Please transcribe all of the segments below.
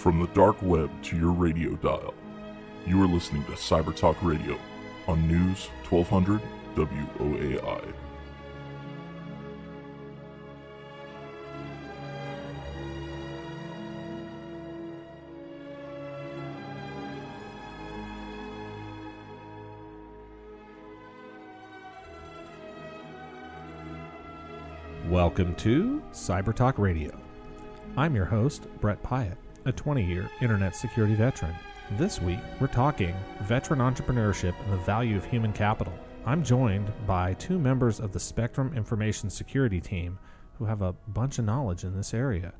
From the dark web to your radio dial, you are listening to Cyber Talk Radio on News 1200 WOAI. Welcome to Cyber Talk Radio. I'm your host, Brett Pyatt, a 20 year internet security veteran. This week, we're talking veteran entrepreneurship and the value of human capital. I'm joined by two members of the Spectrum Information Security team who have a bunch of knowledge in this area.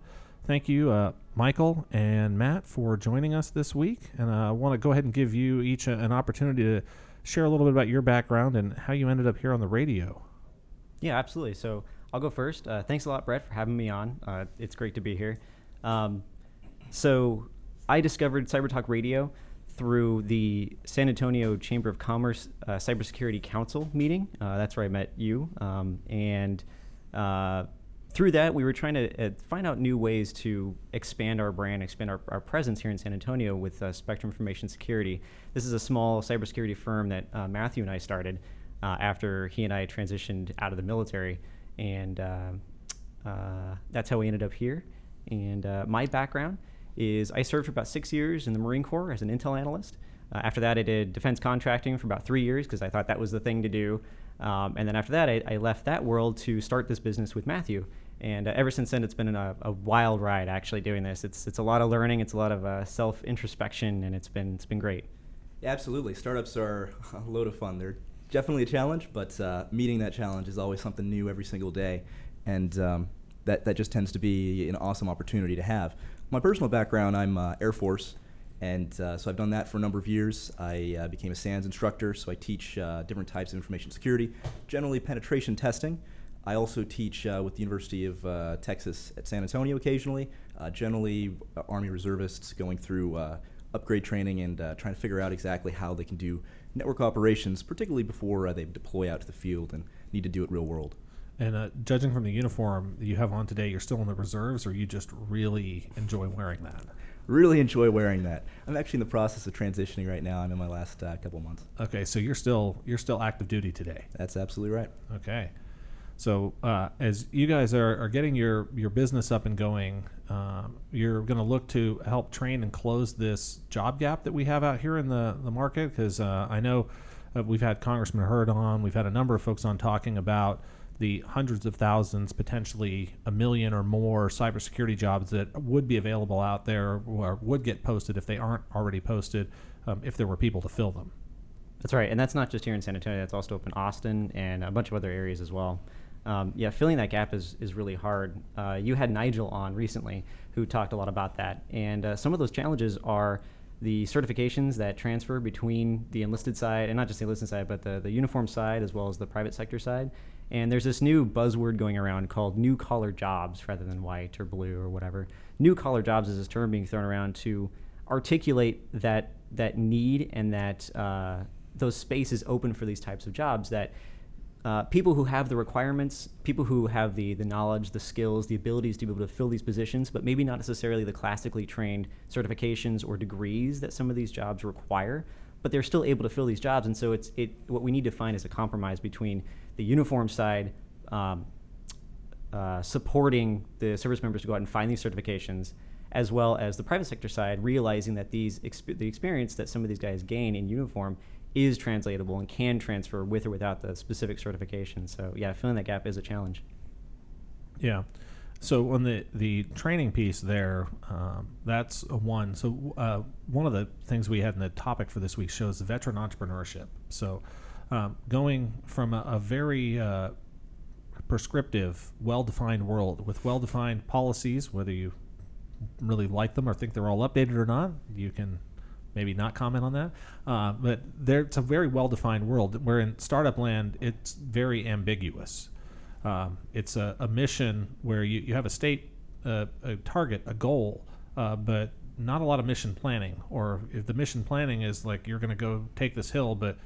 Thank you, uh, Michael and Matt, for joining us this week. And uh, I want to go ahead and give you each a, an opportunity to share a little bit about your background and how you ended up here on the radio. Yeah, absolutely. So I'll go first. Uh, thanks a lot, Brett, for having me on. Uh, it's great to be here. Um, so I discovered Cyber Talk Radio through the San Antonio Chamber of Commerce uh, Cybersecurity Council meeting. Uh, that's where I met you. Um, and uh, through that, we were trying to uh, find out new ways to expand our brand, expand our, our presence here in San Antonio with Spectrum Information Security. This is a small cybersecurity firm that Matthew and I started after he and I transitioned out of the military and uh, uh, that's how we ended up here. And uh, my background is I served for about six years in the Marine Corps as an intel analyst. Uh, after that, I did defense contracting for about three years because I thought that was the thing to do. Um, and then after that, I, I, left that world to start this business with Matthew. And uh, ever since then, it's been a, a, wild ride actually doing this. It's it's a lot of learning, it's a lot of uh, self introspection, and it's been it's been great. Yeah, absolutely. Startups are a load of fun. They're definitely a challenge, but uh, meeting that challenge is always something new every single day, and um, that that just tends to be an awesome opportunity to have. My personal background, I'm uh, Air Force, and uh, so I've done that for a number of years. I uh, became a SANS instructor, so I teach uh, different types of information security, generally penetration testing. I also teach uh, with the University of Texas at San Antonio occasionally, generally Army reservists going through upgrade training and trying to figure out exactly how they can do network operations, particularly before uh, they deploy out to the field and need to do it real world. And uh, judging from the uniform that you have on today, you're still in the reserves, or you just really enjoy wearing that? Really enjoy wearing that. I'm actually in the process of transitioning right now. I'm in my last uh, couple months. Okay, so you're still you're still active duty today. That's absolutely right. Okay. So uh, as you guys are, are getting your, your business up and going, um, you're going to look to help train and close this job gap that we have out here in the, the market. Because uh, I know uh, we've had Congressman Hurd on, we've had a number of folks on talking about the hundreds of thousands, potentially a million or more cybersecurity jobs that would be available out there or would get posted if they aren't already posted, um, if there were people to fill them. That's right, and that's not just here in San Antonio. That's also up in Austin and a bunch of other areas as well um, yeah, filling that gap is, is really hard. Uh, you had Nigel on recently who talked a lot about that. And uh, some of those challenges are the certifications that transfer between the enlisted side, and not just the enlisted side, but the, the uniform side as well as the private sector side. And there's this new buzzword going around called new collar jobs rather than white or blue or whatever. New collar jobs is this term being thrown around to articulate that, that need and that uh, those spaces open for these types of jobs that uh, people who have the requirements, people who have the, the knowledge, the skills, the abilities to be able to fill these positions, but maybe not necessarily the classically trained certifications or degrees that some of these jobs require, but they're still able to fill these jobs. And so it's it what we need to find is a compromise between the uniform side um, uh, supporting the service members to go out and find these certifications, as well as the private sector side realizing that these exp- the experience that some of these guys gain in uniform is translatable and can transfer with or without the specific certification. So yeah, filling that gap is a challenge. Yeah. So on the the training piece there, um, that's one. So uh, one of the things we had in the topic for this week shows veteran entrepreneurship. So um, going from a, a very uh, prescriptive, well-defined world with well-defined policies, whether you really like them or think they're all updated or not, you can maybe not comment on that. Uh, but there, it's a very well defined world. Where in startup land, it's very ambiguous. Um, it's a, a, mission where you, you have a state, uh, a target, a goal, uh, but not a lot of mission planning. Or if the mission planning is like you're going to go take this hill, but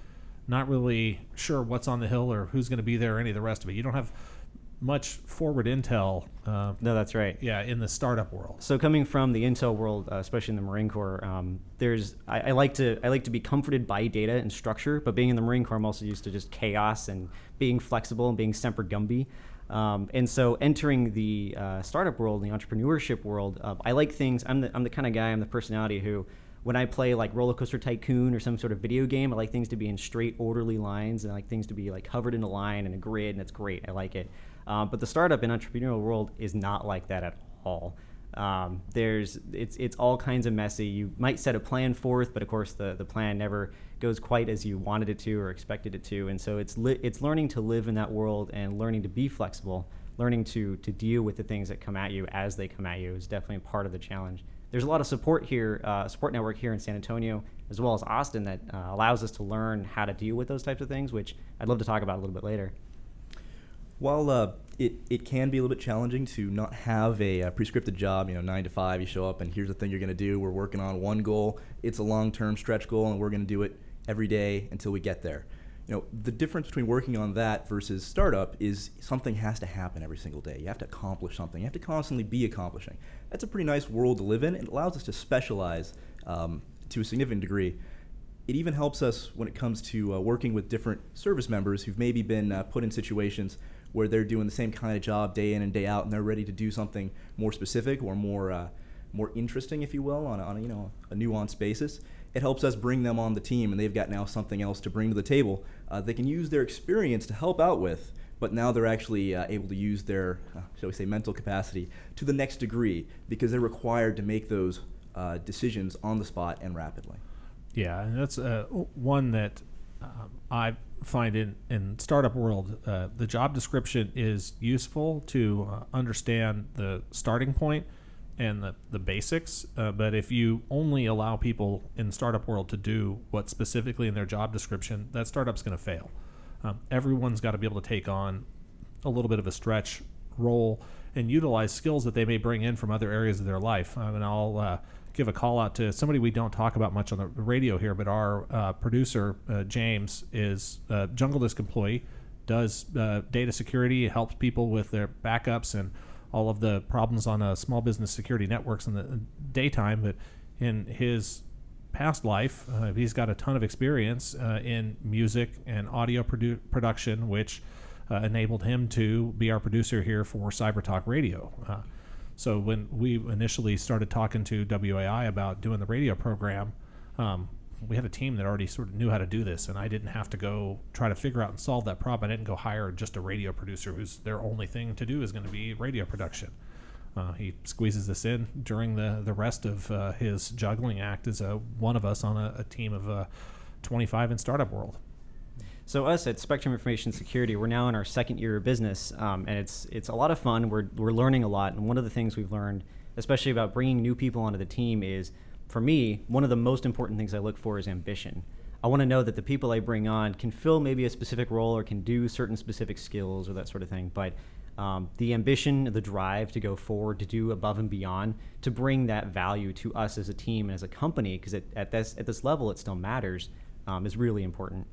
not really sure what's on the hill or who's going to be there or any of the rest of it. You don't have much forward intel. Uh, No, that's right. yeah, in the startup world. So coming from the intel world, uh, especially in the Marine Corps, um, there's I, I like to I like to be comforted by data and structure. But being in the Marine Corps, I'm also used to just chaos and being flexible and being semper gumby. Um, and so entering the uh, startup world, the entrepreneurship world, uh, I like things. I'm the I'm the kind of guy. I'm the personality who. When I play like Roller Coaster Tycoon or some sort of video game, I like things to be in straight, orderly lines, and I like things to be like covered in a line and a grid, and it's great. I like it. Um, but the startup and entrepreneurial world is not like that at all. Um, there's it's it's all kinds of messy. You might set a plan forth, but of course the, the plan never goes quite as you wanted it to or expected it to. And so it's li- it's learning to live in that world and learning to be flexible, learning to to deal with the things that come at you as they come at you is definitely part of the challenge. There's a lot of support here, uh, support network here in San Antonio as well as Austin that uh, allows us to learn how to deal with those types of things, which I'd love to talk about a little bit later. While uh, it, it can be a little bit challenging to not have a, uh prescripted job, you know, nine to five, you show up and here's the thing you're going to do. We're working on one goal. It's a long term stretch goal and we're going to do it every day until we get there. You know, the difference between working on that versus startup is something has to happen every single day. You have to accomplish something. You have to constantly be accomplishing. That's a pretty nice world to live in. It allows us to specialize um, to a significant degree it even helps us when it comes to uh, working with different service members who've maybe been uh, put in situations where they're doing the same kind of job day in and day out, and they're ready to do something more specific or more uh, more interesting, if you will, on on you know a nuanced basis. It helps us bring them on the team, and they've got now something else to bring to the table. Uh, they can use their experience to help out with, but now they're actually uh, able to use their, uh, shall we say, mental capacity to the next degree because they're required to make those uh, decisions on the spot and rapidly. Yeah, and that's uh, one that uh, I find in in startup world. Uh, the job description is useful to understand the starting point and the, the basics. Uh, but if you only allow people in startup world to do what's specifically in their job description, that startup's going to fail. Um, everyone's got to be able to take on a little bit of a stretch role and utilize skills that they may bring in from other areas of their life. Um, and I'll uh, give a call out to somebody we don't talk about much on the radio here, but our uh, producer uh, James is a Jungle Disk employee, does uh, data security, helps people with their backups and all of the problems on uh, small business security networks in the daytime. But in his past life, uh, he's got a ton of experience uh, in music and audio produ- production, which uh, enabled him to be our producer here for Cyber Talk Radio. Uh, so when we initially started talking to WOAI about doing the radio program, um, we had a team that already sort of knew how to do this, and I didn't have to go try to figure out and solve that problem. I didn't go hire just a radio producer whose their only thing to do is going to be radio production. Uh, he squeezes this in during the the rest of uh, his juggling act as a one of us on a, a team of uh, 25 in startup world. So us at Spectrum Information Security, we're now in our second year of business, um, and it's it's a lot of fun. We're we're learning a lot, and one of the things we've learned, especially about bringing new people onto the team, is for me one of the most important things I look for is ambition. I want to know that the people I bring on can fill maybe a specific role or can do certain specific skills or that sort of thing, but um, the ambition, the drive to go forward, to do above and beyond, to bring that value to us as a team and as a company, because at this at this level it still matters, um, is really important.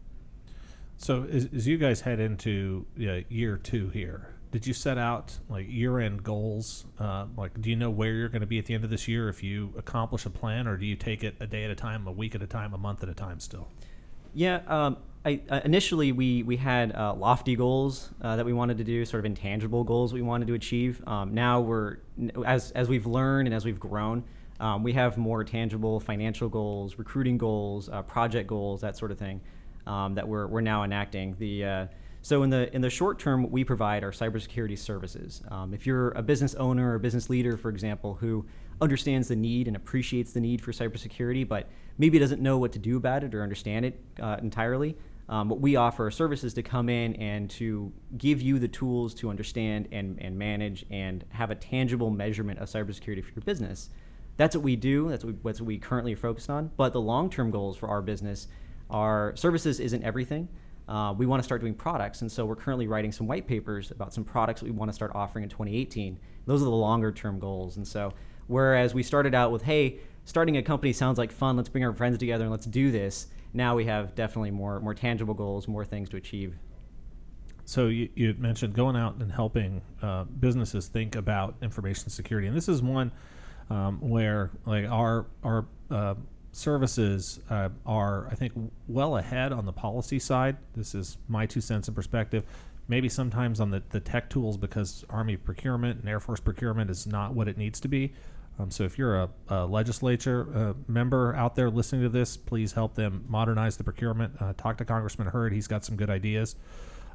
So as, as you guys head into uh, year two here, did you set out like year-end goals? Uh, like, do you know where you're going to be at the end of this year if you accomplish a plan, or do you take it a day at a time, a week at a time, a month at a time? Still, Yeah, um, I, uh, initially we we had uh, lofty goals uh, that we wanted to do, sort of intangible goals we wanted to achieve. Um, now we're as as we've learned and as we've grown, um, we have more tangible financial goals, recruiting goals, uh, project goals, that sort of thing um, that we're we're now enacting. The uh, so in the in the short term, we provide our cybersecurity services. Um, if you're a business owner or a business leader, for example, who understands the need and appreciates the need for cybersecurity, but maybe doesn't know what to do about it or understand it uh, entirely, um, what we offer are services to come in and to give you the tools to understand and, and manage and have a tangible measurement of cybersecurity for your business. That's what we do. That's what we, what we currently are focused on. But the long-term goals for our business are services isn't everything. Uh, we want to start doing products, and so we're currently writing some white papers about some products we want to start offering in 2018. Those are the longer-term goals, and so whereas we started out with, hey, starting a company sounds like fun. Let's bring our friends together and let's do this. Now we have definitely more more tangible goals, more things to achieve. so you, you mentioned going out and helping uh, businesses think about information security, and this is one um, where like our our uh, services uh, are, I think, well ahead on the policy side. This is my two cents in perspective. Maybe sometimes on the, the tech tools because Army procurement and Air Force procurement is not what it needs to be. Um, so if you're a, a legislature uh, member out there listening to this, please help them modernize the procurement. Uh, talk to Congressman Hurd; he's got some good ideas.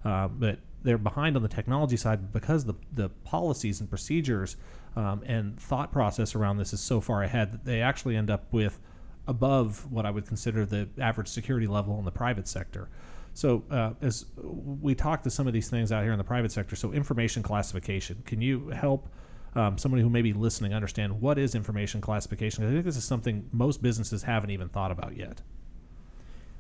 Uh, but they're behind on the technology side because the the policies and procedures um, and thought process around this is so far ahead that they actually end up with above what I would consider the average security level in the private sector. So, uh, as we talk to some of these things out here in the private sector, so information classification, can you help um, somebody who may be listening understand what is information classification? I think this is something most businesses haven't even thought about yet.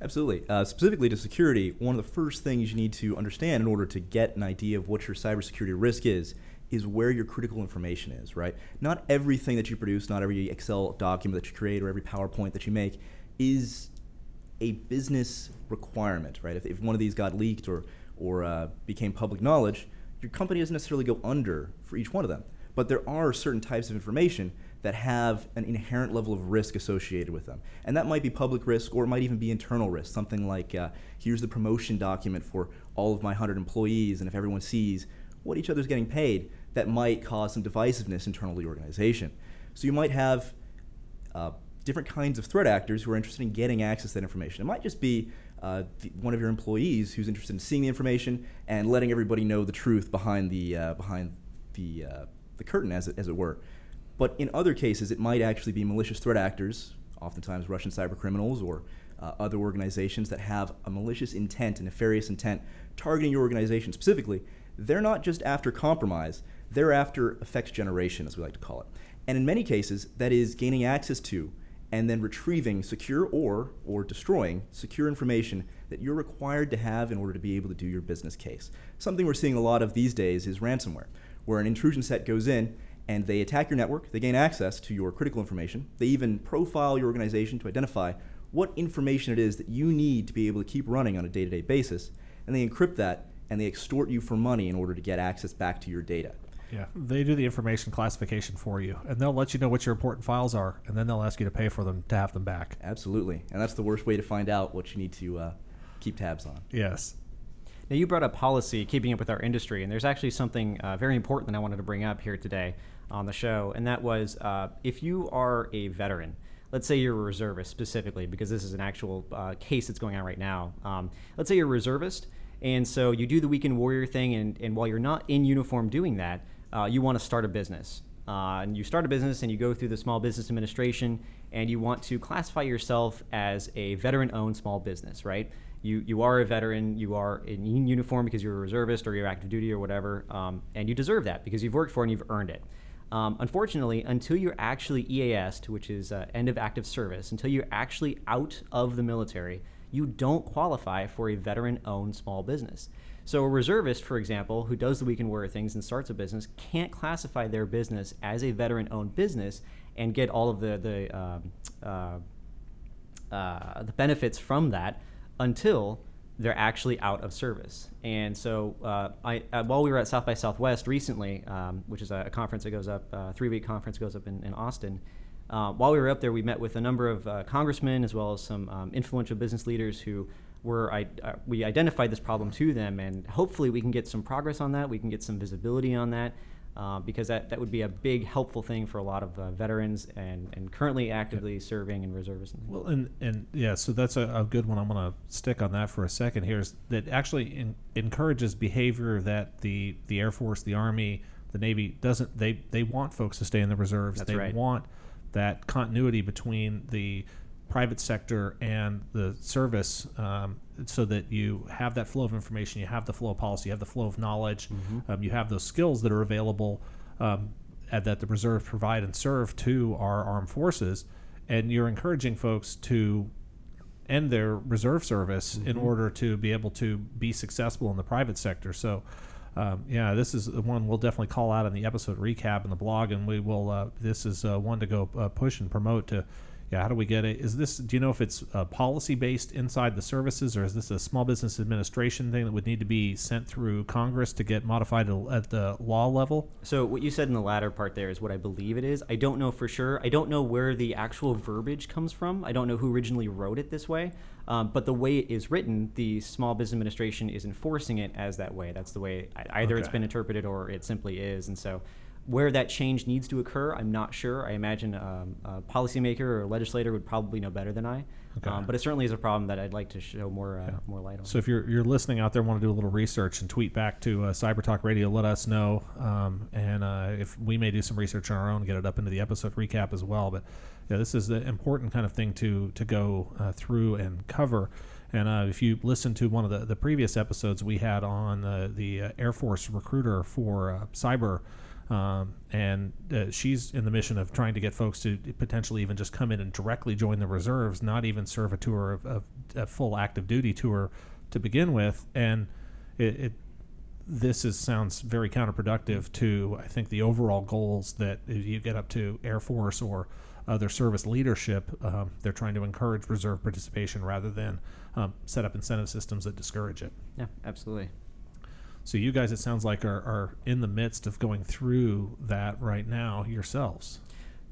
Absolutely. Uh, specifically to security, one of the first things you need to understand in order to get an idea of what your cybersecurity risk is is where your critical information is, right? Not everything that you produce, not every Excel document that you create or every PowerPoint that you make is a business requirement, right? If, if one of these got leaked or, or uh, became public knowledge, your company doesn't necessarily go under for each one of them. But there are certain types of information that have an inherent level of risk associated with them. And that might be public risk or it might even be internal risk. Something like uh, here's the promotion document for all of my 100 employees, and if everyone sees what each other's getting paid, that might cause some divisiveness internally the organization. So you might have uh, different kinds of threat actors who are interested in getting access to that information. It might just be uh, the, one of your employees who's interested in seeing the information and letting everybody know the truth behind the uh, behind the uh, the curtain, as it, as it were. But in other cases, it might actually be malicious threat actors, oftentimes Russian cyber criminals or uh, other organizations that have a malicious intent, a nefarious intent, targeting your organization specifically. They're not just after compromise; they're after effects generation, as we like to call it. And in many cases, that is gaining access to and then retrieving secure or or destroying secure information that you're required to have in order to be able to do your business case. Something we're seeing a lot of these days is ransomware, where an intrusion set goes in and they attack your network, they gain access to your critical information, they even profile your organization to identify what information it is that you need to be able to keep running on a day-to-day basis, and they encrypt that and they extort you for money in order to get access back to your data. Yeah, they do the information classification for you, and they'll let you know what your important files are, and then they'll ask you to pay for them to have them back. Absolutely, and that's the worst way to find out what you need to uh, keep tabs on. Yes. Now, you brought up policy, keeping up with our industry, and there's actually something uh, very important that I wanted to bring up here today on the show, and that was uh, if you are a veteran, let's say you're a reservist specifically, because this is an actual uh, case that's going on right now. Um, let's say you're a reservist, and so you do the weekend warrior thing, and, and while you're not in uniform doing that, uh, you want to start a business. Uh, and you start a business and you go through the Small Business Administration and you want to classify yourself as a veteran owned small business, right? You, you are a veteran, you are in uniform because you're a reservist or you're active duty or whatever, um, and you deserve that because you've worked for it and you've earned it. Um, unfortunately, until you're actually EAS, which is uh, end of active service, until you're actually out of the military, you don't qualify for a veteran owned small business. So a reservist, for example, who does the weekend warrior things and starts a business, can't classify their business as a veteran-owned business and get all of the the um, uh, uh, the benefits from that until they're actually out of service. And so, uh, I, uh, while we were at South by Southwest recently, um, which is a, conference that goes up, a uh, three week conference goes up in, in Austin, uh, while we were up there, we met with a number of uh, congressmen as well as some um, influential business leaders who we're, uh, we identified this problem to them, and hopefully we can get some progress on that. We can get some visibility on that. Uh, because that, that would be a big helpful thing for a lot of uh, veterans and, and currently actively yeah. serving in reservists. Well, and, and yeah, so that's a, a good one. I'm going to stick on that for a second here. Is that actually in, encourages behavior that the, the Air Force, the Army, the Navy doesn't. They they want folks to stay in the reserves. That's they right. want that continuity between the private sector and the service um, so that you have that flow of information, you have the flow of policy, you have the flow of knowledge, mm-hmm. um, you have those skills that are available um, that the reserves provide and serve to our armed forces. And you're encouraging folks to end their reserve service mm-hmm. in order to be able to be successful in the private sector. So, um, yeah, this is the one we'll definitely call out in the episode recap in the blog, and we will. Uh, this is uh, one to go uh, push and promote to yeah, how do we get it? Is this? Do you know if it's uh, policy based inside the services, or is this a small business administration thing that would need to be sent through Congress to get modified at the law level? So what you said in the latter part there is what I believe it is. I don't know for sure. I don't know where the actual verbiage comes from. I don't know who originally wrote it this way. Um, but the way it is written, the Small Business Administration is enforcing it as that way. That's the way either it's been interpreted or it simply is. And so, where that change needs to occur, I'm not sure. I imagine um, a policymaker or a legislator would probably know better than I. Okay. Um, but it certainly is a problem that I'd like to show more uh, Yeah. more light on. So if you're you're listening out there, want to do a little research and tweet back to uh, Cyber Talk Radio, let us know, um, and uh, if we may do some research on our own, get it up into the episode recap as well. But yeah, this is the important kind of thing to to go uh, through and cover. And uh, if you listen to one of the, the previous episodes we had on uh, the uh, Air Force recruiter for uh, cyber, um, and uh, she's in the mission of trying to get folks to potentially even just come in and directly join the reserves, not even serve a tour of, of a full active duty tour to begin with. And it, it this is sounds very counterproductive to I think the overall goals that you get up to Air Force or other service leadership, um, they're trying to encourage reserve participation rather than um, set up incentive systems that discourage it. yeah, absolutely. So you guys, it sounds like are, are in the midst of going through that right now yourselves,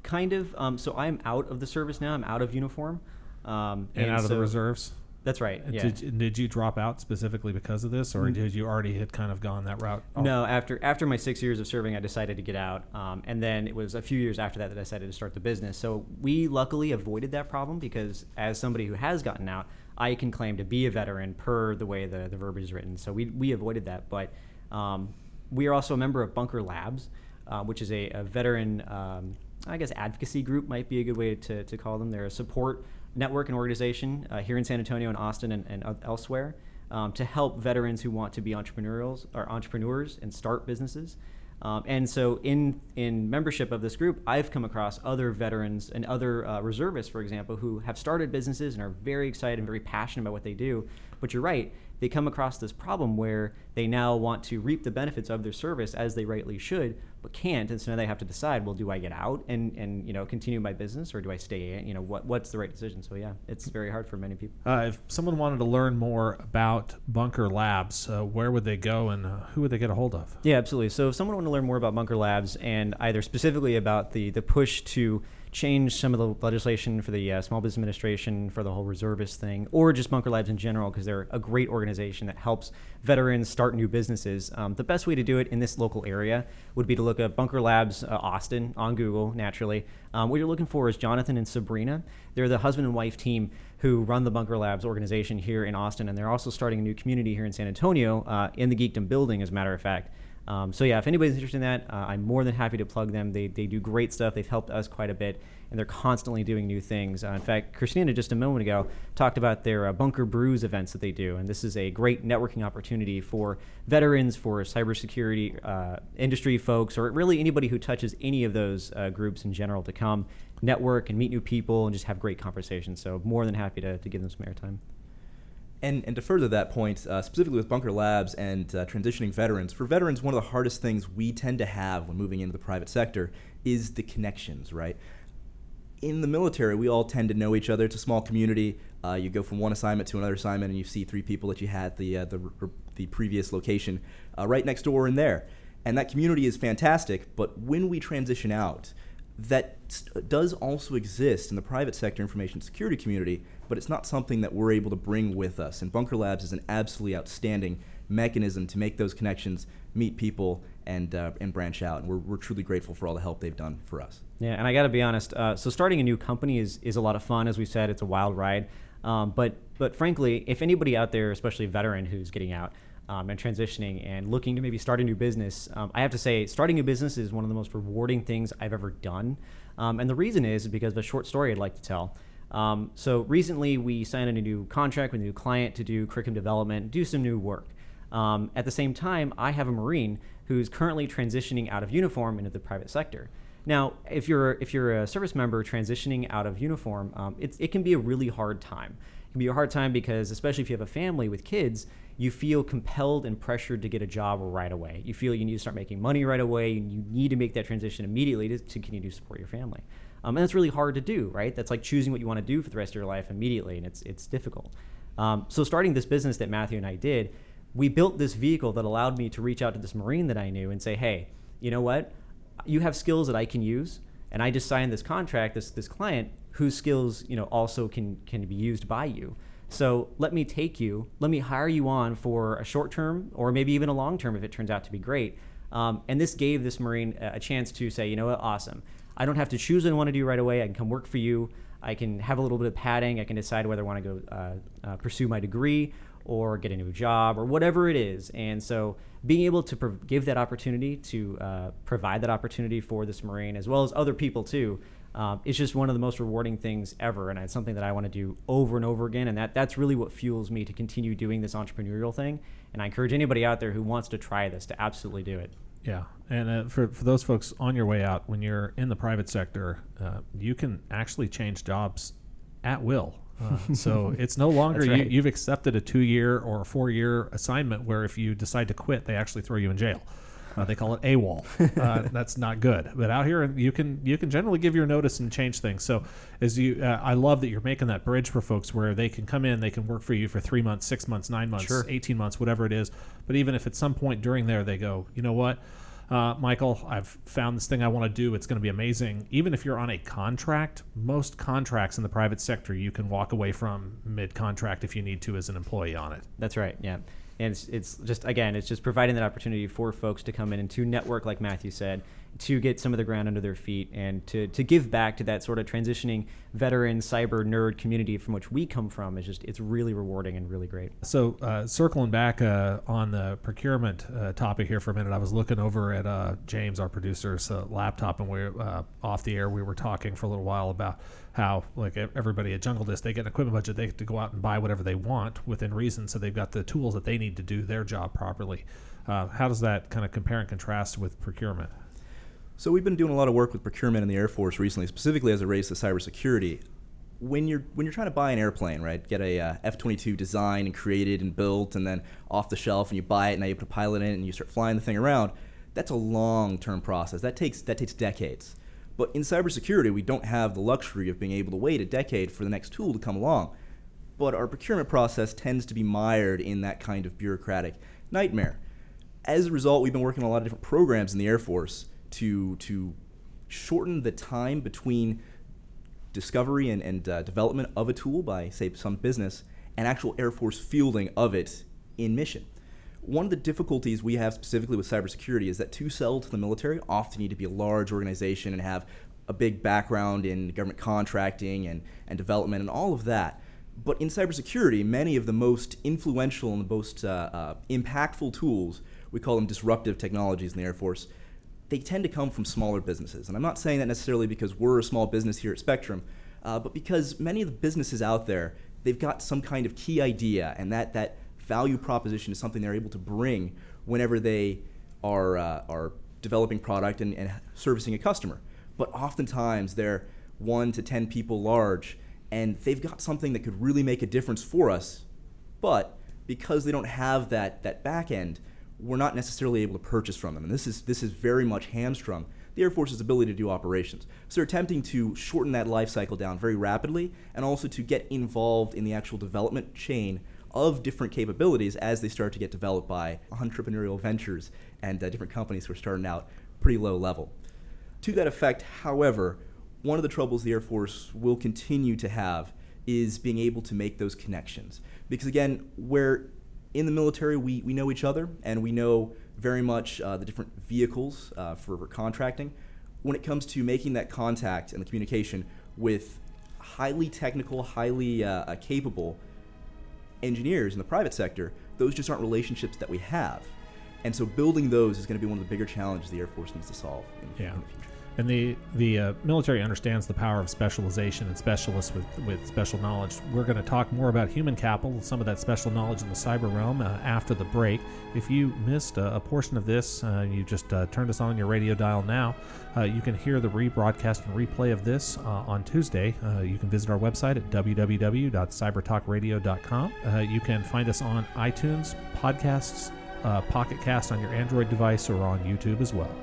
Kind of. Um, so I'm out of the service now. I'm out of uniform. Um, and, out of the reserves. That's right. Yeah. Did, did you drop out specifically because of this, or did you already had kind of gone that route? Oh, No, after after my six years of serving, I decided to get out, um, and then it was a few years after that that I decided to start the business. So we luckily avoided that problem because, as somebody who has gotten out, I can claim to be a veteran per the way the, the verbiage is written. So we we avoided that, but um, we are also a member of Bunker Labs, uh, which is a, a veteran, um, I guess, advocacy group might be a good way to, to call them. They're a support network and organization uh, here in San Antonio and Austin and, and elsewhere um, to help veterans who want to be entrepreneurials or entrepreneurs and start businesses. Um, and so, in in membership of this group, I've come across other veterans and other uh, reservists, for example, who have started businesses and are very excited and very passionate about what they do. But you're right; they come across this problem where they now want to reap the benefits of their service as they rightly should, but can't, and so now they have to decide: well, do I get out and and you know continue my business, or do I stay in? You know, what what's the right decision? So yeah, it's very hard for many people. Uh, if someone wanted to learn more about Bunker Labs, uh, where would they go and uh, who would they get a hold of? Yeah, absolutely. So if someone want to learn more about Bunker Labs and either specifically about the the push to change some of the legislation for the uh, Small Business Administration for the whole reservist thing, or just Bunker Labs in general, because they're a great organization that helps veterans start new businesses. Um, the best way to do it in this local area would be to look at Bunker Labs uh, Austin on Google, naturally. Um, what you're looking for is Jonathan and Sabrina. They're the husband and wife team who run the Bunker Labs organization here in Austin, and they're also starting a new community here in San Antonio uh, in the Geekdom building, as a matter of fact. Um, so yeah, if anybody's interested in that, uh, I'm more than happy to plug them. They, they do great stuff. They've helped us quite a bit, and they're constantly doing new things. Uh, in fact, Christina just a moment ago talked about their uh, Bunker Brews events that they do, and this is a great networking opportunity for veterans, for cybersecurity uh, industry folks, or really anybody who touches any of those uh, groups in general to come network and meet new people and just have great conversations. So more than happy to, to give them some airtime. And, and to further that point, uh, specifically with Bunker Labs and uh, transitioning veterans, for veterans, one of the hardest things we tend to have when moving into the private sector is the connections, right? In the military, we all tend to know each other. It's a small community. Uh, you go from one assignment to another assignment, and you see three people that you had the uh, the, the previous location uh, right next door and there, and that community is fantastic. But when we transition out, that does also exist in the private sector information security community, but it's not something that we're able to bring with us. And Bunker Labs is an absolutely outstanding mechanism to make those connections, meet people, and uh, and branch out. And we're, we're truly grateful for all the help they've done for us. Yeah, and I got to be honest. Uh, so starting a new company is, is a lot of fun. As we said, it's a wild ride. Um, but but frankly, if anybody out there, especially a veteran who's getting out um, and transitioning and looking to maybe start a new business, um, I have to say, starting a business is one of the most rewarding things I've ever done. Um, and the reason is because of a short story I'd like to tell. Um, so recently, we signed a new contract with a new client to do curriculum development, do some new work. Um, at the same time, I have a Marine who's currently transitioning out of uniform into the private sector. Now, if you're if you're a service member transitioning out of uniform, um, it's, it can be a really hard time. It can be a hard time because, especially if you have a family with kids, you feel compelled and pressured to get a job right away. You feel you need to start making money right away, and you need to make that transition immediately to, to continue to support your family. Um, and that's really hard to do, right? That's like choosing what you want to do for the rest of your life immediately, and it's it's difficult. Um, so starting this business that Matthew and I did, we built this vehicle that allowed me to reach out to this Marine that I knew and say, hey, you know what? You have skills that I can use, and I just signed this contract, this this client whose skills you know also can can be used by you. So let me take you, let me hire you on for a short term or maybe even a long term if it turns out to be great. Um, and this gave this Marine a chance to say, you know what, awesome. I don't have to choose what I want to do right away. I can come work for you. I can have a little bit of padding. I can decide whether I want to go uh, uh, pursue my degree or get a new job or whatever it is. And so being able to pro- give that opportunity to uh, provide that opportunity for this Marine as well as other people too um, it's just one of the most rewarding things ever, and it's something that I want to do over and over again. And that that's really what fuels me to continue doing this entrepreneurial thing. And I encourage anybody out there who wants to try this to absolutely do it. Yeah, and uh, for for those folks on your way out, when you're in the private sector, uh, you can actually change jobs at will. Uh, so it's no longer right. you, have accepted a two year or a four year assignment where if you decide to quit, they actually throw you in jail. Uh, they call it AWOL. Uh, that's not good. But out here, you can you can generally give your notice and change things. So as you, uh, I love that you're making that bridge for folks where they can come in, they can work for you for three months, six months, nine months, sure. eighteen months, whatever it is. But even if at some point during there they go, you know what. Uh, Michael, I've found this thing I want to do. It's going to be amazing. Even if you're on a contract, most contracts in the private sector you can walk away from mid contract if you need to as an employee on it. That's right. Yeah and it's, it's just again it's just providing that opportunity for folks to come in and to network like matthew said to get some of the ground under their feet and to, to give back to that sort of transitioning veteran cyber nerd community from which we come from is just it's really rewarding and really great. So uh, circling back uh, on the procurement uh, topic here for a minute i was looking over at uh, james our producer's laptop and we uh, off the air we were talking for a little while about how like everybody at Jungle Disk they get an equipment budget they have to go out and buy whatever they want within reason so they've got the tools that they need to do their job properly how does that kind of compare and contrast with procurement so we've been doing a lot of work with procurement in the Air Force recently, specifically as it relates to cybersecurity. When you're when you're trying to buy an airplane, right? Get a uh, F-22 designed and created and built, and then off the shelf, and you buy it, and now you put a pilot in it, and you start flying the thing around. That's a long-term process. That takes that takes decades. But in cybersecurity, we don't have the luxury of being able to wait a decade for the next tool to come along. But our procurement process tends to be mired in that kind of bureaucratic nightmare. As a result, we've been working on a lot of different programs in the Air Force to to shorten the time between discovery and, and uh, development of a tool by say some business and actual Air Force fielding of it in mission. One of the difficulties we have specifically with cybersecurity is that to sell to the military, often need to be a large organization and have a big background in government contracting and, and development and all of that. But in cybersecurity, many of the most influential and the most uh, uh, impactful tools, we call them disruptive technologies in the Air Force, they tend to come from smaller businesses. And I'm not saying that necessarily because we're a small business here at Spectrum, uh, but because many of the businesses out there, they've got some kind of key idea, and that, that value proposition is something they're able to bring whenever they are, uh, are developing product and, and servicing a customer. But oftentimes they're one to 10 people large, and they've got something that could really make a difference for us. But because they don't have that, that back end, we're not necessarily able to purchase from them. And this is, this is very much hamstrung the Air Force's ability to do operations. So they're attempting to shorten that life cycle down very rapidly and also to get involved in the actual development chain of different capabilities as they start to get developed by entrepreneurial ventures and uh, different companies who are starting out pretty low level. To that effect, however, one of the troubles the Air Force will continue to have is being able to make those connections. Because again, where in the military, we, we know each other and we know very much uh, the different vehicles uh, for, for contracting. When it comes to making that contact and the communication with highly technical, highly uh, uh capable engineers in the private sector, those just aren't relationships that we have. And so building those is going to be one of the bigger challenges the Air Force needs to solve in, yeah. in the future. And the the uh, military understands the power of specialization and specialists with, with special knowledge. We're going to talk more about human capital, some of that special knowledge in the cyber realm uh, after the break. If you missed a, a portion of this, uh, you just uh, turned us on your radio dial now. Uh, you can hear the rebroadcast and replay of this uh, on Tuesday. you can visit our website at www.cybertalkradio.com. you can find us on iTunes, podcasts, Pocket Cast on your Android device, or on YouTube as well.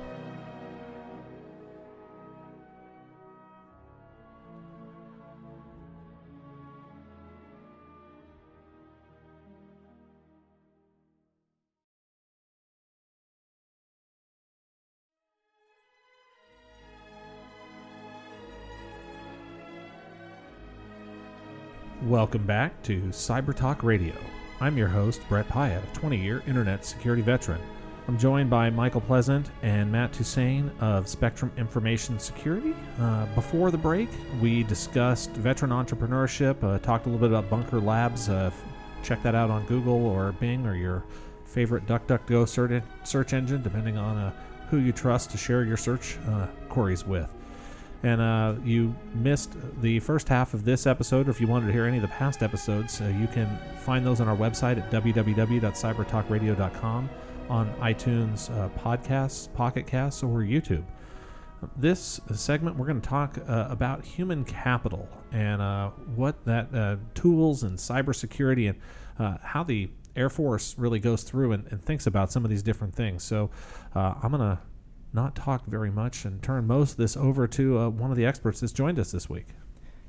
Welcome back to Cyber Talk Radio. I'm your host, Brett Pyatt, a 20 year internet security veteran. I'm joined by Michael Pleasant and Matt Toussaint of Spectrum Information Security. Uh, before the break, we discussed veteran entrepreneurship, uh, talked a little bit about Bunker Labs. Uh, check that out on Google or Bing or your favorite DuckDuckGo search, engine, depending on uh, who you trust to share your search uh, queries with. And uh, you missed the first half of this episode, or if you wanted to hear any of the past episodes, uh, you can find those on our website at www.cybertalkradio.com, on iTunes uh, podcasts, Pocket Casts, or YouTube. This segment, we're going to talk uh, about human capital and uh, what that uh, tools and cybersecurity and how the Air Force really goes through and, and, thinks about some of these different things. So I'm going to not talk very much and turn most of this over to uh, one of the experts that's joined us this week.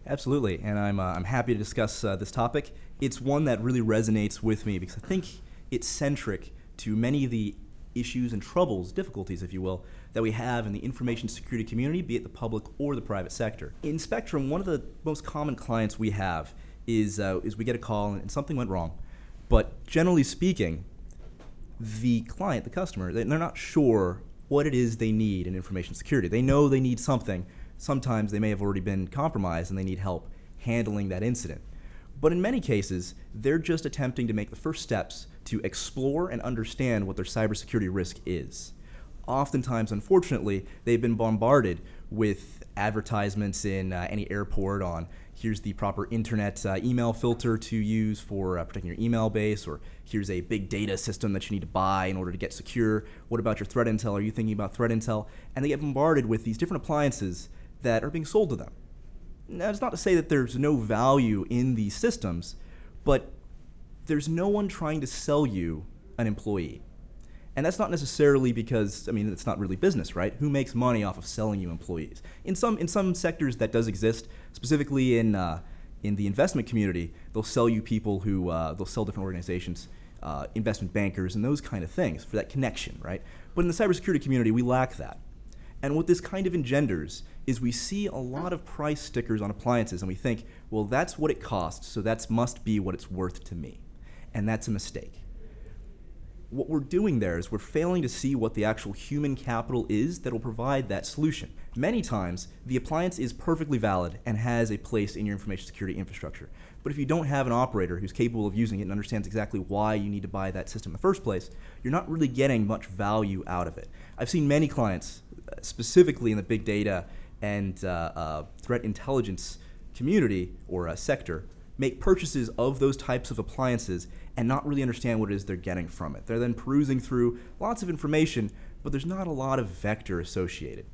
Absolutely, and I'm, uh, I'm happy to discuss uh, this topic. It's one that really resonates with me because I think it's centric to many of the issues and troubles, difficulties, if you will, that we have in the information security community, be it the public or the private sector. In Spectrum, one of the most common clients we have is, uh, is we get a call and something went wrong. But generally speaking, the client, the customer, they're not sure what it is they need in information security. They know they need something. Sometimes they may have already been compromised and they need help handling that incident. But in many cases, they're just attempting to make the first steps to explore and understand what their cybersecurity risk is. Oftentimes, unfortunately, they've been bombarded with advertisements in uh, any airport on here's the proper internet uh, email filter to use for uh, protecting your email base, or here's a big data system that you need to buy in order to get secure. What about your threat intel? Are you thinking about threat intel? And they get bombarded with these different appliances that are being sold to them. Now, it's not to say that there's no value in these systems, but there's no one trying to sell you an employee. And that's not necessarily because I mean it's not really business, right? Who makes money off of selling you employees? In some in some sectors that does exist, specifically in uh, in the investment community, they'll sell you people who uh, they'll sell different organizations, uh, investment bankers, and those kind of things for that connection, right? But in the cybersecurity community, we lack that. And what this kind of engenders is we see a lot of price stickers on appliances, and we think, well, that's what it costs, so that must be what it's worth to me, and that's a mistake what we're doing there is we're failing to see what the actual human capital is that will provide that solution. Many times, the appliance is perfectly valid and has a place in your information security infrastructure. But if you don't have an operator who's capable of using it and understands exactly why you need to buy that system in the first place, you're not really getting much value out of it. I've seen many clients, uh, specifically in the big data and uh, uh, threat intelligence community or uh, sector, make purchases of those types of appliances and not really understand what it is they're getting from it. They're then perusing through lots of information, but there's not a lot of vector associated.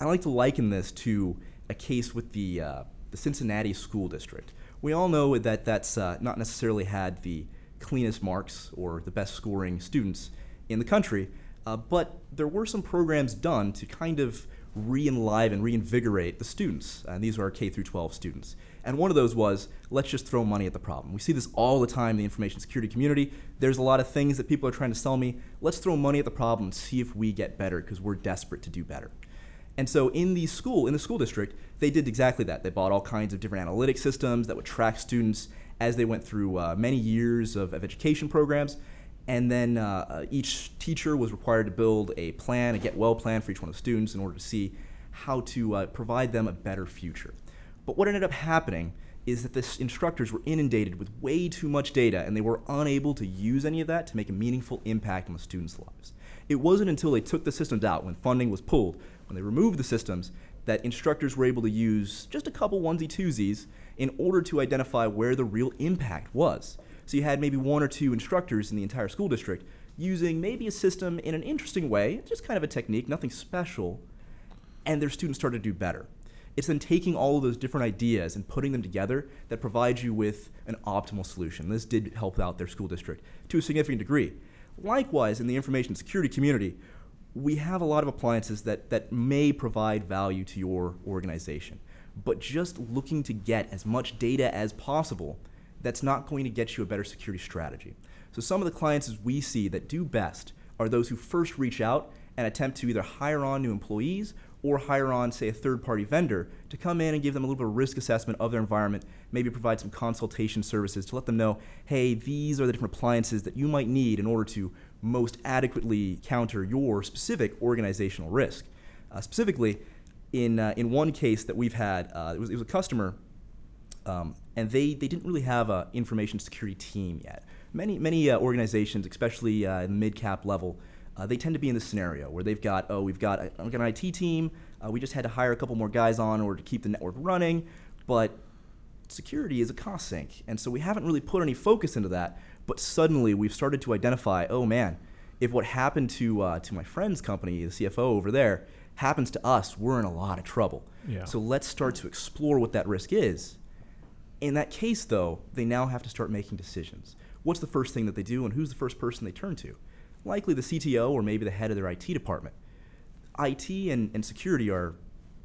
I like to liken this to a case with the, uh, the Cincinnati School District. We all know that that's uh, not necessarily had the cleanest marks or the best scoring students in the country, uh, but there were some programs done to kind of re-enliven, reinvigorate the students. And these are K through 12 students. And one of those was let's just throw money at the problem. We see this all the time in the information security community. There's a lot of things that people are trying to sell me. Let's throw money at the problem and see if we get better because we're desperate to do better. And so in the school, in the school district, they did exactly that. They bought all kinds of different analytic systems that would track students as they went through uh, many years of, of, education programs. And then uh, uh each teacher was required to build a plan, a get well plan for each one of the students in order to see how to uh, provide them a better future. But what ended up happening is that the instructors were inundated with way too much data and they were unable to use any of that to make a meaningful impact on the students' lives. It wasn't until they took the systems out, when funding was pulled, when they removed the systems, that instructors were able to use just a couple onesie twosies in order to identify where the real impact was. So you had maybe one or two instructors in the entire school district using maybe a system in an interesting way, just kind of a technique, nothing special, and their students started to do better. It's then taking all of those different ideas and putting them together that provides you with an optimal solution. This did help out their school district to a significant degree. Likewise, in the information security community, we have a lot of appliances that, that may provide value to your organization. But just looking to get as much data as possible, that's not going to get you a better security strategy. So, some of the clients we see that do best are those who first reach out and attempt to either hire on new employees or hire on, say, a third party vendor to come in and give them a little bit of risk assessment of their environment, maybe provide some consultation services to let them know hey, these are the different appliances that you might need in order to most adequately counter your specific organizational risk. Uh, specifically, in, uh, in one case that we've had, uh, it, was, it was a customer, um, and they, they didn't really have an information security team yet. Many, many uh, organizations, especially uh, mid cap level, uh, they tend to be in this scenario where they've got, oh, we've got, a, an IT team, uh, we just had to hire a couple more guys on in order to keep the network running, but security is a cost sink. And so we haven't really put any focus into that, but suddenly we've started to identify, oh man, if what happened to, uh, to my friend's company, the CFO over there, happens to us, we're in a lot of trouble. Yeah. So let's start to explore what that risk is. In that case, though, they now have to start making decisions. What's the first thing that they do, and who's the first person they turn to? Likely the CTO or maybe the head of their IT department. IT and, and security are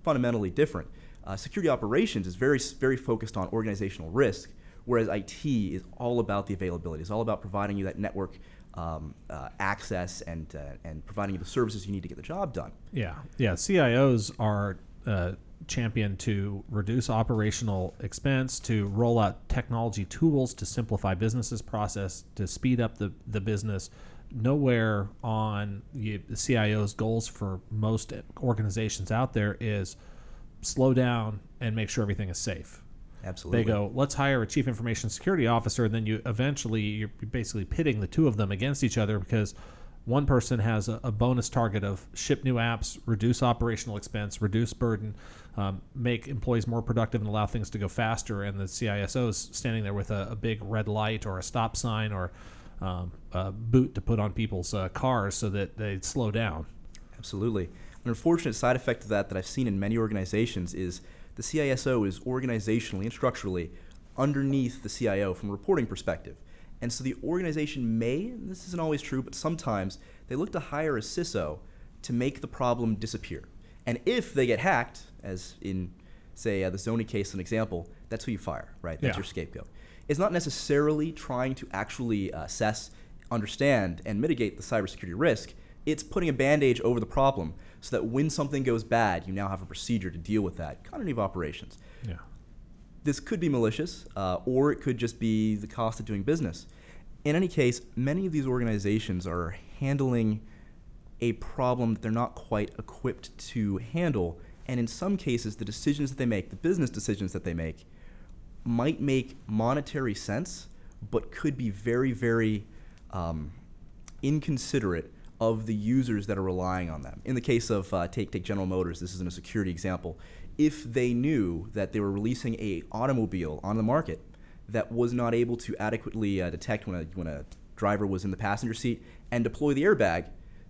fundamentally different. Uh, security operations is very, very focused on organizational risk, whereas IT is all about the availability. It's all about providing you that network um, uh, access and, uh, and providing you the services you need to get the job done. Yeah, yeah. CIOs are uh, championed to reduce operational expense, to roll out technology tools to simplify businesses process, to speed up the, the business, nowhere on the, CIO's goals for most organizations out there is slow down and make sure everything is safe. Absolutely. They go, let's hire a chief information security officer, and then you eventually you're basically pitting the two of them against each other because one person has a, a bonus target of ship new apps, reduce operational expense, reduce burden, um, make employees more productive, and allow things to go faster, and the CISO is standing there with a, a big red light or a stop sign or um, uh, boot to put on people's uh, cars so that they slow down. Absolutely. An unfortunate side effect of that that I've seen in many organizations is the CISO is organizationally and structurally underneath the CIO from a reporting perspective. And so the organization may, this isn't always true, but sometimes they look to hire a CISO to make the problem disappear. And if they get hacked, as in, say, uh, the Sony case, an example, that's who you fire, right? That's Yeah. your scapegoat is not necessarily trying to actually uh, assess, understand, and mitigate the cybersecurity risk. It's putting a bandage over the problem so that when something goes bad, you now have a procedure to deal with that. Continuity of operations. Yeah. This could be malicious, uh, or it could just be the cost of doing business. In any case, many of these organizations are handling a problem that they're not quite equipped to handle. And in some cases, the decisions that they make, the business decisions that they make, might make monetary sense, but could be very, very um, inconsiderate of the users that are relying on them. In the case of uh, take take General Motors, this isn't a security example. If they knew that they were releasing a automobile on the market that was not able to adequately uh, detect when a when a driver was in the passenger seat and deploy the airbag,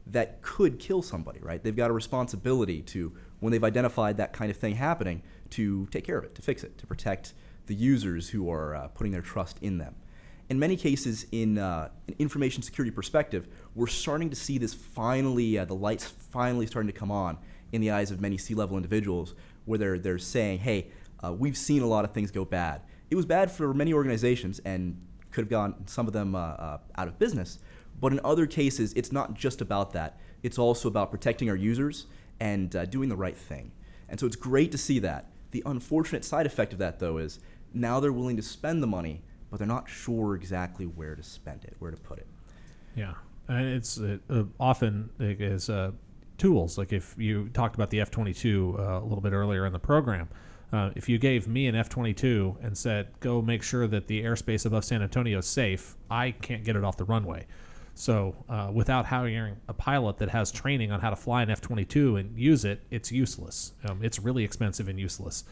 that could kill somebody. Right? They've got a responsibility to when they've identified that kind of thing happening to take care of it, to fix it, to protect the users who are uh, putting their trust in them. In many cases, in uh, an information security perspective, we're starting to see this finally, uh, the lights finally starting to come on in the eyes of many C level individuals where they're, they're saying, hey, uh, we've seen a lot of things go bad. It was bad for many organizations and could have gone some of them uh, out of business. But in other cases, it's not just about that. It's also about protecting our users and uh, doing the right thing. And so it's great to see that. The unfortunate side effect of that, though, is now they're willing to spend the money, but they're not sure exactly where to spend it, where to put it. Yeah, and it's uh, uh, often it is uh, tools. Like if you talked about the F twenty two uh, a little bit earlier in the program, uh, if you gave me an F twenty two and said go make sure that the airspace above San Antonio is safe, I can't get it off the runway. So uh, without hiring a pilot that has training on how to fly an F twenty two and use it, it's useless. Um, it's really expensive and useless.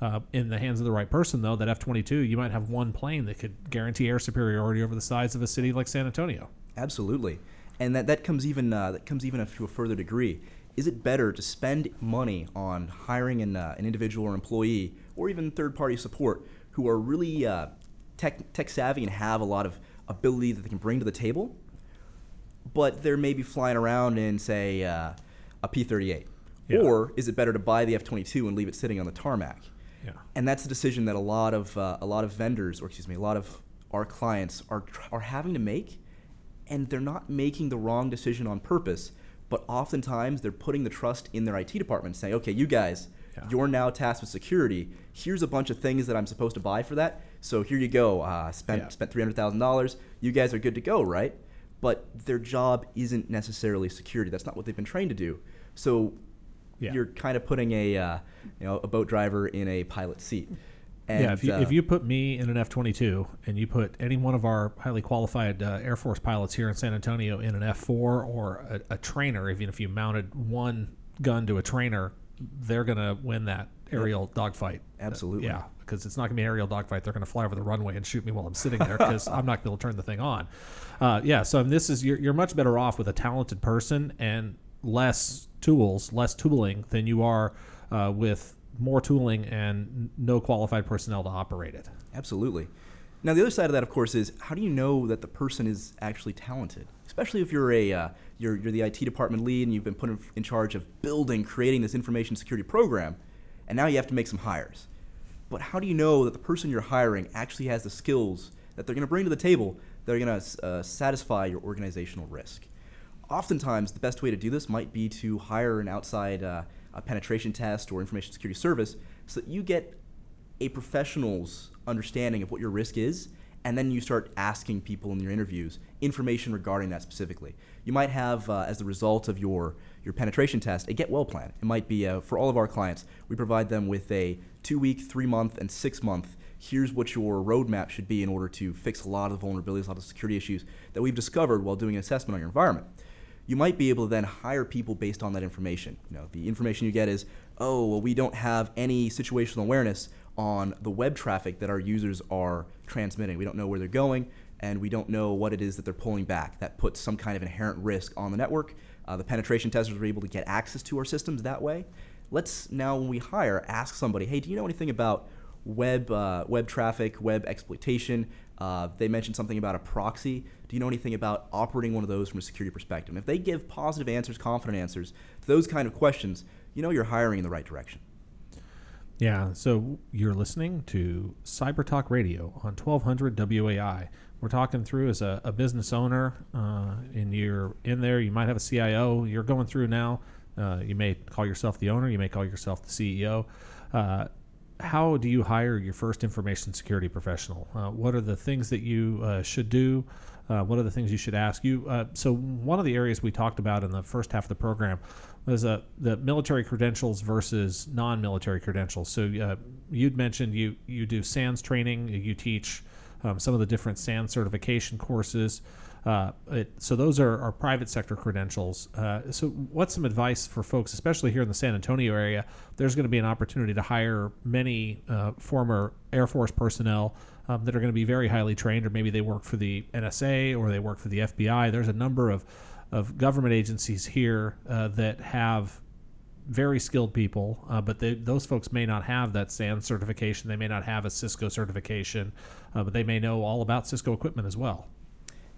Uh, in the hands of the right person, though, that F 22, you might have one plane that could guarantee air superiority over the size of a city like San Antonio. Absolutely, and that, that comes even uh, that comes even to a further degree. Is it better to spend money on hiring an, uh, an individual or employee, or even third-party support, who are really uh, tech, tech savvy and have a lot of ability that they can bring to the table, but they're maybe flying around in say uh, a P-38, Yeah. or is it better to buy the F-22 and leave it sitting on the tarmac? Yeah. And that's a decision that a lot of uh, a lot of vendors, or excuse me, a lot of our clients are tr- are having to make, and they're not making the wrong decision on purpose, but oftentimes they're putting the trust in their IT department, saying, "Okay, you guys, Yeah. you're now tasked with security. Here's a bunch of things that I'm supposed to buy for that. So here you go. Uh, spent Yeah. spent three hundred thousand dollars. You guys are good to go, right?" But their job isn't necessarily security. That's not what they've been trained to do. So Yeah. you're kind of putting a uh, you know a boat driver in a pilot seat. And, yeah, if you, uh, if you put me in an F 22 and you put any one of our highly qualified uh, Air Force pilots here in San Antonio in an F 4 or a, a trainer, even if you mounted one gun to a trainer, they're going to win that aerial dogfight. Uh, Absolutely. yeah, because it's not going to be an aerial dogfight. They're going to fly over the runway and shoot me while I'm sitting there because I'm not going to turn the thing on. Uh, yeah, so this is you're, you're much better off with a talented person and less tools, less tooling than you are uh, with more tooling and no qualified personnel to operate it. Absolutely. Now, the other side of that, of course, is how do you know that the person is actually talented? Especially if you're a uh, you're, you're the IT department lead and you've been put in, in charge of building, creating this information security program, and now you have to make some hires. But how do you know that the person you're hiring actually has the skills that they're going to bring to the table that are going to uh, satisfy your organizational risk? Oftentimes, the best way to do this might be to hire an outside uh, penetration test or information security service so that you get a professional's understanding of what your risk is, and then you start asking people in your interviews information regarding that specifically. You might have, uh, as the result of your your penetration test, a get well plan. It might be uh, for all of our clients. We provide them with a two week, three month, and six month. Here's what your roadmap should be in order to fix a lot of vulnerabilities, a lot of security issues that we've discovered while doing an assessment on your environment you might be able to then hire people based on that information. You know, the information you get is, oh, well, we don't have any situational awareness on the web traffic that our users are transmitting. We don't know where they're going, and we don't know what it is that they're pulling back. That puts some kind of inherent risk on the network. Uh, the penetration testers were able to get access to our systems that way. Let's now, when we hire, ask somebody, hey, do you know anything about web uh, web traffic, web exploitation? Uh, they mentioned something about a proxy. Do you know anything about operating one of those from a security perspective? And if they give positive answers, confident answers to those kind of questions, you know you're hiring in the right direction. Yeah, so you're listening to Cyber Talk Radio on 1200 WOAI. We're talking through as a, a business owner, uh, and you're in there. You might have a CIO. You're going through now. Uh, you may call yourself the owner. You may call yourself the CEO. Uh, how do you hire your first information security professional? Uh, what are the things that you uh, should do? Uh, what are the things you should ask you? Uh, so one of the areas we talked about in the first half of the program was uh, the military credentials versus non-military credentials. So uh, you'd mentioned you you do SANS training. You teach um, some of the different SANS certification courses. Uh, it, so those are, are private sector credentials. Uh, so what's some advice for folks, especially here in the San Antonio area? There's going to be an opportunity to hire many uh, former Air Force personnel um, that are going to be very highly trained, or maybe they work for the NSA or they work for the FBI. There's a number of of government agencies here uh, that have very skilled people, uh, but they, those folks may not have that SANS certification. They may not have a Cisco certification, uh, but they may know all about Cisco equipment as well.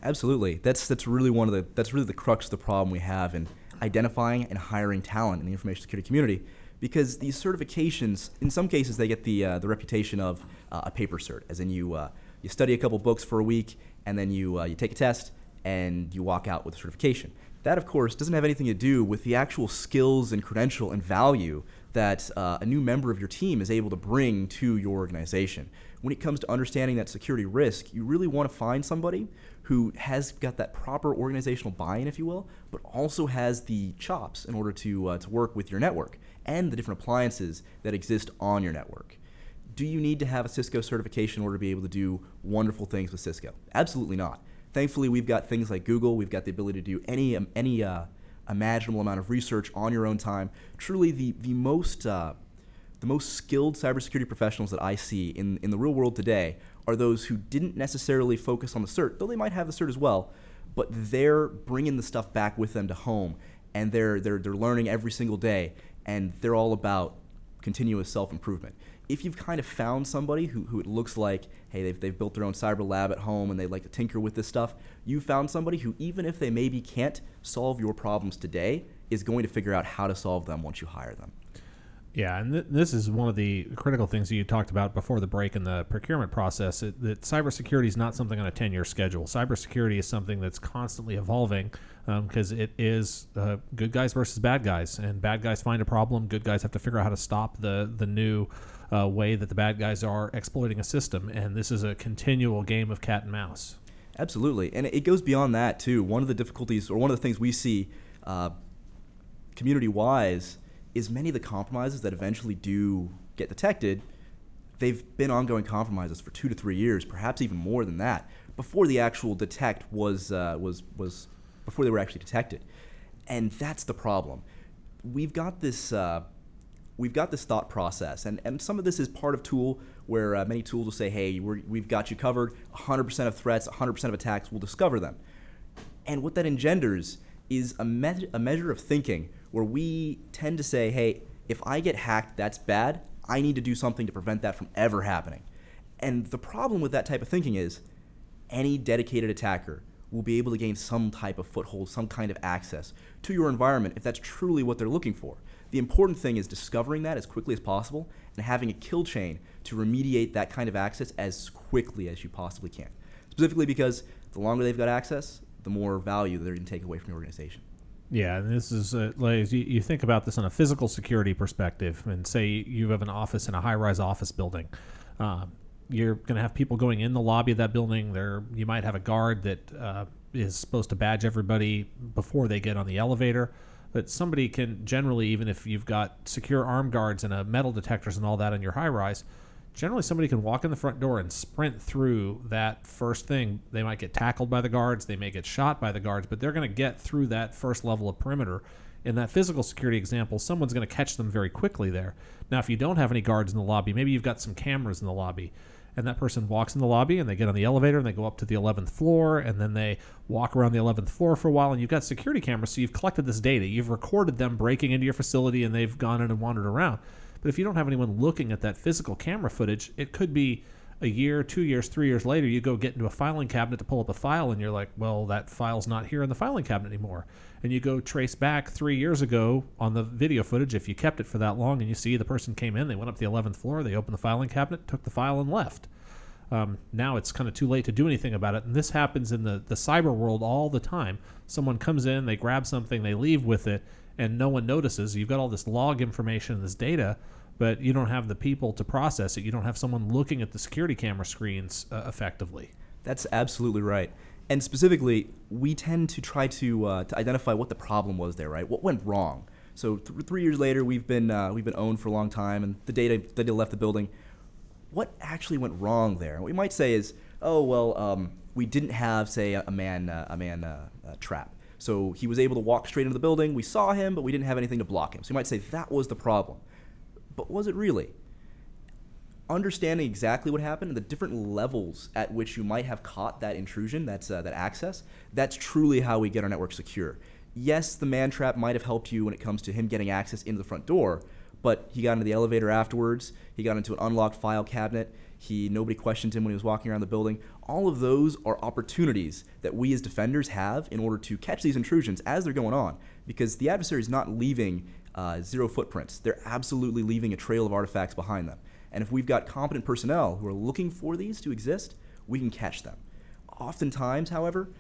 Absolutely. That's that's really one of the that's really the crux of the problem we have in identifying and hiring talent in the information security community, because these certifications, in some cases, they get the uh, the reputation of uh, a paper cert, as in you uh, you study a couple books for a week and then you uh, you take a test and you walk out with a certification. That, of course, doesn't have anything to do with the actual skills and credential and value that uh, a new member of your team is able to bring to your organization. When it comes to understanding that security risk, you really want to find somebody who has got that proper organizational buy-in, if you will, but also has the chops in order to uh, to work with your network and the different appliances that exist on your network. Do you need to have a Cisco certification in order to be able to do wonderful things with Cisco? Absolutely not. Thankfully, we've got things like Google. We've got the ability to do any um, any uh, imaginable amount of research on your own time. Truly, the the most uh, the most skilled cybersecurity professionals that I see in, in the real world today are those who didn't necessarily focus on the cert, though they might have the cert as well, but they're bringing the stuff back with them to home, and they're they're they're learning every single day, and they're all about continuous self improvement. If you've kind of found somebody who, who it looks like, hey, they've, they've built their own cyber lab at home and they like to tinker with this stuff, you found somebody who, even if they maybe can't solve your problems today, is going to figure out how to solve them once you hire them. Yeah, and th- this is one of the critical things that you talked about before the break in the procurement process. It, that cybersecurity is not something on a ten-year schedule. Cybersecurity is something that's constantly evolving because um, it is uh, good guys versus bad guys, and bad guys find a problem. Good guys have to figure out how to stop the the new uh, way that the bad guys are exploiting a system, and this is a continual game of cat and mouse. Absolutely, and it goes beyond that too. One of the difficulties, or one of the things we see uh, community-wise is many of the compromises that eventually do get detected, they've been ongoing compromises for two to three years, perhaps even more than that, before the actual detect was uh, was was before they were actually detected, and that's the problem. We've got this. Uh, we've got this thought process, and, and some of this is part of Tool, where uh, many tools will say, hey, we have got you covered, 100% of threats, 100% of attacks, we'll discover them. And what that engenders is a, me- a measure of thinking where we tend to say, hey, if I get hacked, that's bad. I need to do something to prevent that from ever happening. And the problem with that type of thinking is any dedicated attacker will be able to gain some type of foothold, some kind of access to your environment if that's truly what they're looking for. The important thing is discovering that as quickly as possible and having a kill chain to remediate that kind of access as quickly as you possibly can. Specifically because the longer they've got access, the more value they're going to take away from your organization. Yeah, and this is uh, like you, you think about this on a physical security perspective, and say you have an office in a high-rise office building. Um, you're going to have people going in the lobby of that building. There, you might have a guard that uh, is supposed to badge everybody before they get on the elevator. But somebody can generally, even if you've got secure arm guards and metal detectors and all that on your high rise, generally somebody can walk in the front door and sprint through that first thing. They might get tackled by the guards, they may get shot by the guards, but they're going to get through that first level of perimeter. In that physical security example, someone's going to catch them very quickly there. Now, if you don't have any guards in the lobby, maybe you've got some cameras in the lobby, and that person walks in the lobby and they get on the elevator and they go up to the 11th floor and then they walk around the 11th floor for a while and you've got security cameras so you've collected this data you've recorded them breaking into your facility and they've gone in and wandered around but if you don't have anyone looking at that physical camera footage, it could be a year, two years, three years later, you go get into a filing cabinet to pull up a file, and you're like, well, that file's not here in the filing cabinet anymore. And you go trace back three years ago on the video footage, if you kept it for that long, and you see the person came in, they went up the 11th floor, they opened the filing cabinet, took the file, and left. Um, now it's kind of too late to do anything about it. And this happens in the, the cyber world all the time. Someone comes in, they grab something, they leave with it, and no one notices. You've got all this log information, and this data but you don't have the people to process it. You don't have someone looking at the security camera screens uh, effectively. That's absolutely right. And specifically, we tend to try to, uh, to identify what the problem was there, right? What went wrong? So th- three years later, we've been uh, we've been owned for a long time, and the data data left the building. What actually went wrong there? What we might say is, oh well, um, we didn't have say a, man uh, a man uh, trap. So he was able to walk straight into the building. We saw him, but we didn't have anything to block him. So you might say that was the problem but was it really? Understanding exactly what happened and the different levels at which you might have caught that intrusion, that's uh, that access, that's truly how we get our network secure. Yes, the man trap might have helped you when it comes to him getting access into the front door, but he got into the elevator afterwards. He got into an unlocked file cabinet. He nobody questioned him when he was walking around the building. All of those are opportunities that we as defenders have in order to catch these intrusions as they're going on, because the adversary is not leaving uh, zero footprints. They're absolutely leaving a trail of artifacts behind them. And if we've got competent personnel who are looking for these to exist, we can catch them. Oftentimes, however,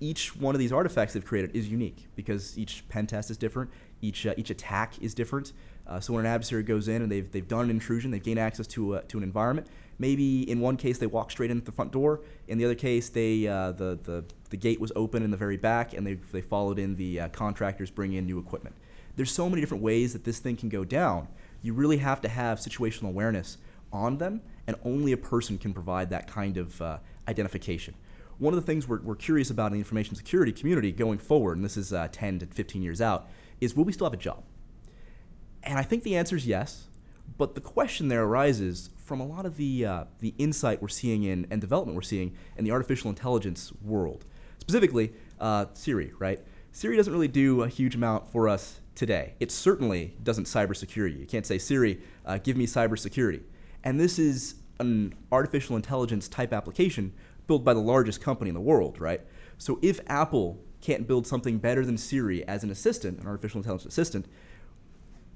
each one of these artifacts they've created is unique because each pen test is different, each, uh, each attack is different. Uh, so when an adversary goes in and they've, they've done an intrusion, they've gained access to, a, to an environment, maybe in one case they walk straight into the front door, in the other case they, uh, the, the, the gate was open in the very back and they, they followed in the uh, contractors bringing in new equipment there's so many different ways that this thing can go down. You really have to have situational awareness on them, and only a person can provide that kind of uh, identification. One of the things we're, we're, curious about in the information security community going forward, and this is uh, 10 to 15 years out, is will we still have a job? And I think the answer is yes, but the question there arises from a lot of the, uh, the insight we're seeing in and development we're seeing in the artificial intelligence world. Specifically, uh, Siri, right? Siri doesn't really do a huge amount for us today. It certainly doesn't cybersecure you. You can't say, Siri, uh, give me cybersecurity. And this is an artificial intelligence type application built by the largest company in the world, right? So if Apple can't build something better than Siri as an assistant, an artificial intelligence assistant,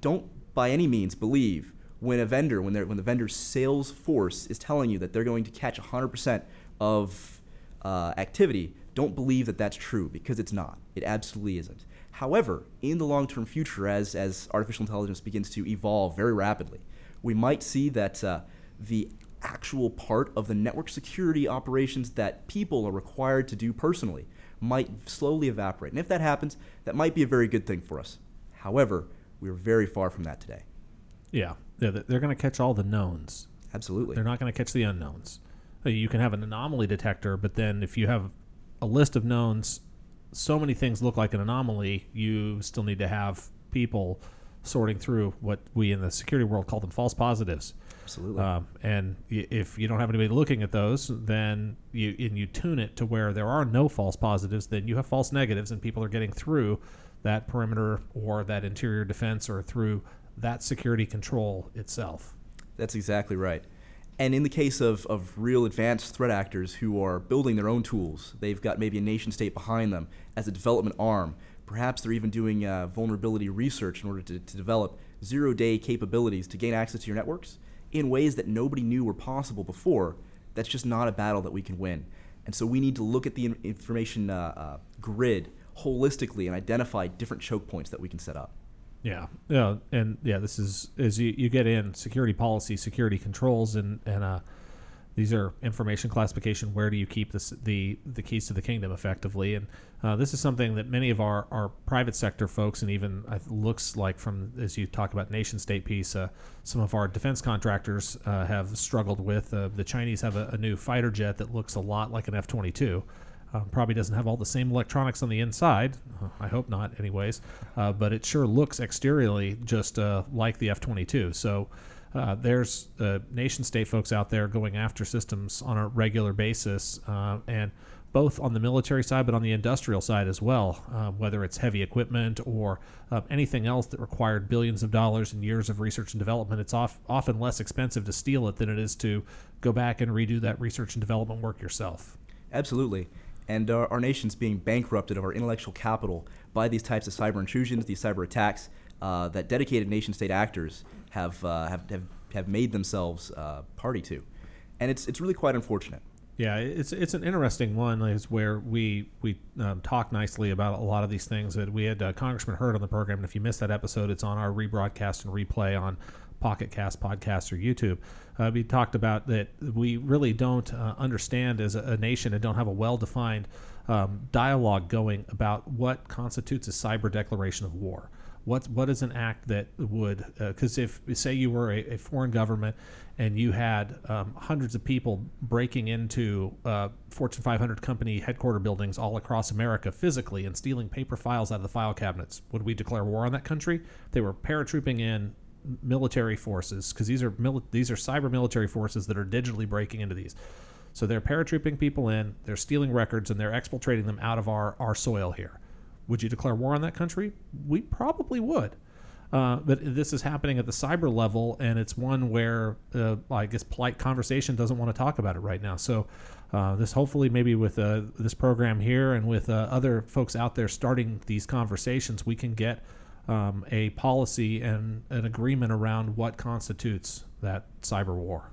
don't by any means believe when a vendor, when, when the vendor's sales force is telling you that they're going to catch 100% of uh, activity, don't believe that that's true because it's not. It absolutely isn't. However, in the long term future, as, as artificial intelligence begins to evolve very rapidly, we might see that uh, the actual part of the network security operations that people are required to do personally might slowly evaporate. And if that happens, that might be a very good thing for us. However, we're very far from that today. Yeah, they're, they're going to catch all the knowns. Absolutely. They're not going to catch the unknowns. Uh, You can have an anomaly detector, but then if you have a list of knowns, so many things look like an anomaly, you still need to have people sorting through what we in the security world call them false positives. Absolutely. Um, and y- if you don't have anybody looking at those, then you and you tune it to where there are no false positives, then you have false negatives, and people are getting through that perimeter or that interior defense or through that security control itself. That's exactly right. And in the case of, of real advanced threat actors who are building their own tools, they've got maybe a nation state behind them as a development arm. Perhaps they're even doing uh, vulnerability research in order to, to develop zero day capabilities to gain access to your networks in ways that nobody knew were possible before. That's just not a battle that we can win. And so we need to look at the information uh, uh, grid holistically and identify different choke points that we can set up. Yeah, yeah, and yeah, this is as you, you get in security policy, security controls, and and uh, these are information classification. Where do you keep this, the the keys to the kingdom effectively? And uh, this is something that many of our, our private sector folks, and even uh, looks like from as you talk about nation state piece, uh, some of our defense contractors uh, have struggled with. Uh, the Chinese have a, a new fighter jet that looks a lot like an F twenty two. Um, probably doesn't have all the same electronics on the inside. Uh, I hope not, anyways. Uh, but it sure looks exteriorly just uh, like the F 22. So uh, there's uh, nation state folks out there going after systems on a regular basis, uh, and both on the military side, but on the industrial side as well, uh, whether it's heavy equipment or uh, anything else that required billions of dollars and years of research and development. It's off, often less expensive to steal it than it is to go back and redo that research and development work yourself. Absolutely. And our, our nation's being bankrupted of our intellectual capital by these types of cyber intrusions, these cyber attacks uh, that dedicated nation state actors have, uh, have, have, have made themselves uh, party to. And it's, it's really quite unfortunate. Yeah, it's it's an interesting one. Is where we we um, talk nicely about a lot of these things. That we had uh, Congressman Hurd on the program, and if you missed that episode, it's on our rebroadcast and replay on Pocket Cast podcast or YouTube. Uh, we talked about that we really don't uh, understand as a, a nation and don't have a well-defined um, dialogue going about what constitutes a cyber declaration of war. What what is an act that would because if say you were a, a foreign government and you had um, hundreds of people breaking into uh, Fortune 500 company headquarter buildings all across America physically and stealing paper files out of the file cabinets, would we declare war on that country? They were paratrooping in military forces because these are mili- these are cyber military forces that are digitally breaking into these. So they're paratrooping people in, they're stealing records, and they're exfiltrating them out of our, our soil here. Would you declare war on that country? We probably would. Uh, but this is happening at the cyber level, and it's one where uh, I guess polite conversation doesn't want to talk about it right now. So, uh, this hopefully maybe with uh, this program here and with uh, other folks out there starting these conversations, we can get um, a policy and an agreement around what constitutes that cyber war.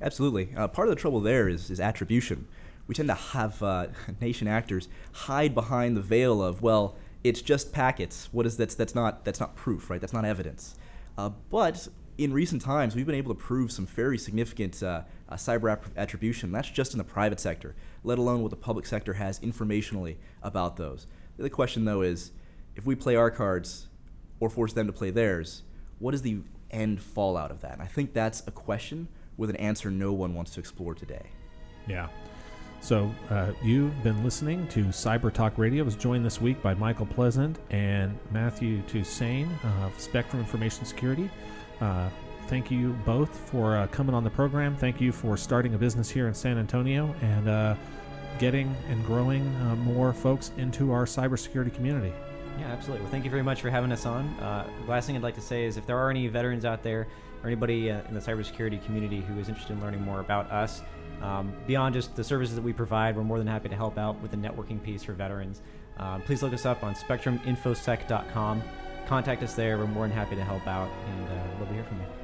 Absolutely. Uh, part of the trouble there is, is attribution. We tend to have uh, nation actors hide behind the veil of, well, it's just packets. What is that's that's not that's not proof, right? That's not evidence. Uh, but in recent times, we've been able to prove some very significant uh, uh, cyber attribution. That's just in the private sector, let alone what the public sector has informationally about those. The question, though, is if we play our cards or force them to play theirs, what is the end fallout of that? And I think that's a question with an answer no one wants to explore today. Yeah. So uh, you've been listening to Cyber Talk Radio. I was joined this week by Michael Pleasant and Matthew Toussaint of Spectrum Information Security. Uh, thank you both for uh, coming on the program. Thank you for starting a business here in San Antonio and uh, getting and growing uh, more folks into our cybersecurity community. Yeah, absolutely. Well, thank you very much for having us on. Uh, last thing I'd like to say is if there are any veterans out there or anybody in the cybersecurity community who is interested in learning more about us, um, beyond just the services that we provide, we're more than happy to help out with the networking piece for veterans. Um, please look us up on spectruminfosec.com. contact us there. We're more than happy to help out, and uh, love to hear from you.